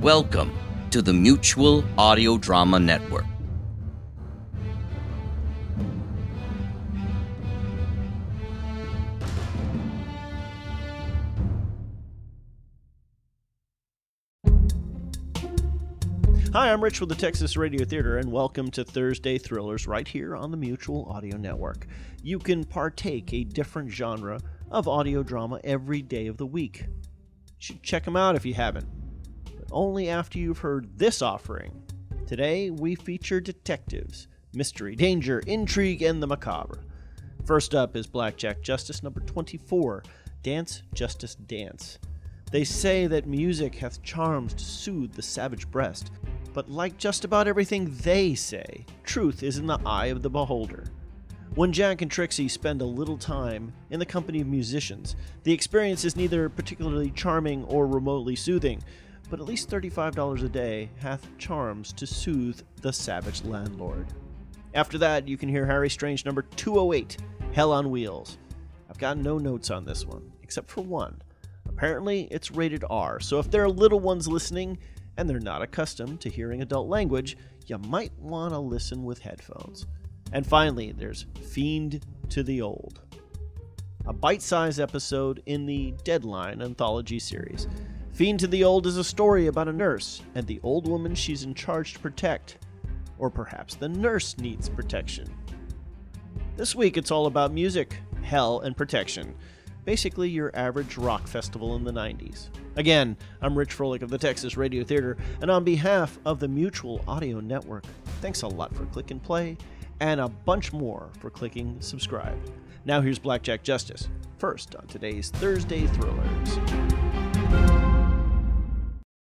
Welcome to the Mutual Audio Drama Network. Hi, I'm Rich with the Texas Radio Theater, and welcome to Thursday Thrillers right here on the Mutual Audio Network. You can partake a different genre of audio drama every day of the week. You should check them out if you haven't, only after you've heard this offering. Today, we feature detectives, mystery, danger, intrigue, and the macabre. First up is Blackjack Justice number 24 Dance, Justice, Dance. They say that music hath charms to soothe the savage breast, but like just about everything they say, truth is in the eye of the beholder. When Jack and Trixie spend a little time in the company of musicians, the experience is neither particularly charming or remotely soothing, but at least $35 a day hath charms to soothe the savage landlord. After that, you can hear Harry Strange number 208, Hell on Wheels. I've got no notes on this one, except for one. Apparently, it's rated R, so if there are little ones listening and they're not accustomed to hearing adult language, you might want to listen with headphones. And finally, there's Fiend to the Old, a bite sized episode in the Deadline anthology series. Fiend to the Old is a story about a nurse and the old woman she's in charge to protect. Or perhaps the nurse needs protection. This week it's all about music, hell, and protection. Basically, your average rock festival in the 90s. Again, I'm Rich Froelich of the Texas Radio Theater, and on behalf of the Mutual Audio Network, thanks a lot for click and play, and a bunch more for clicking subscribe. Now here's Blackjack Justice, first on today's Thursday Thrillers.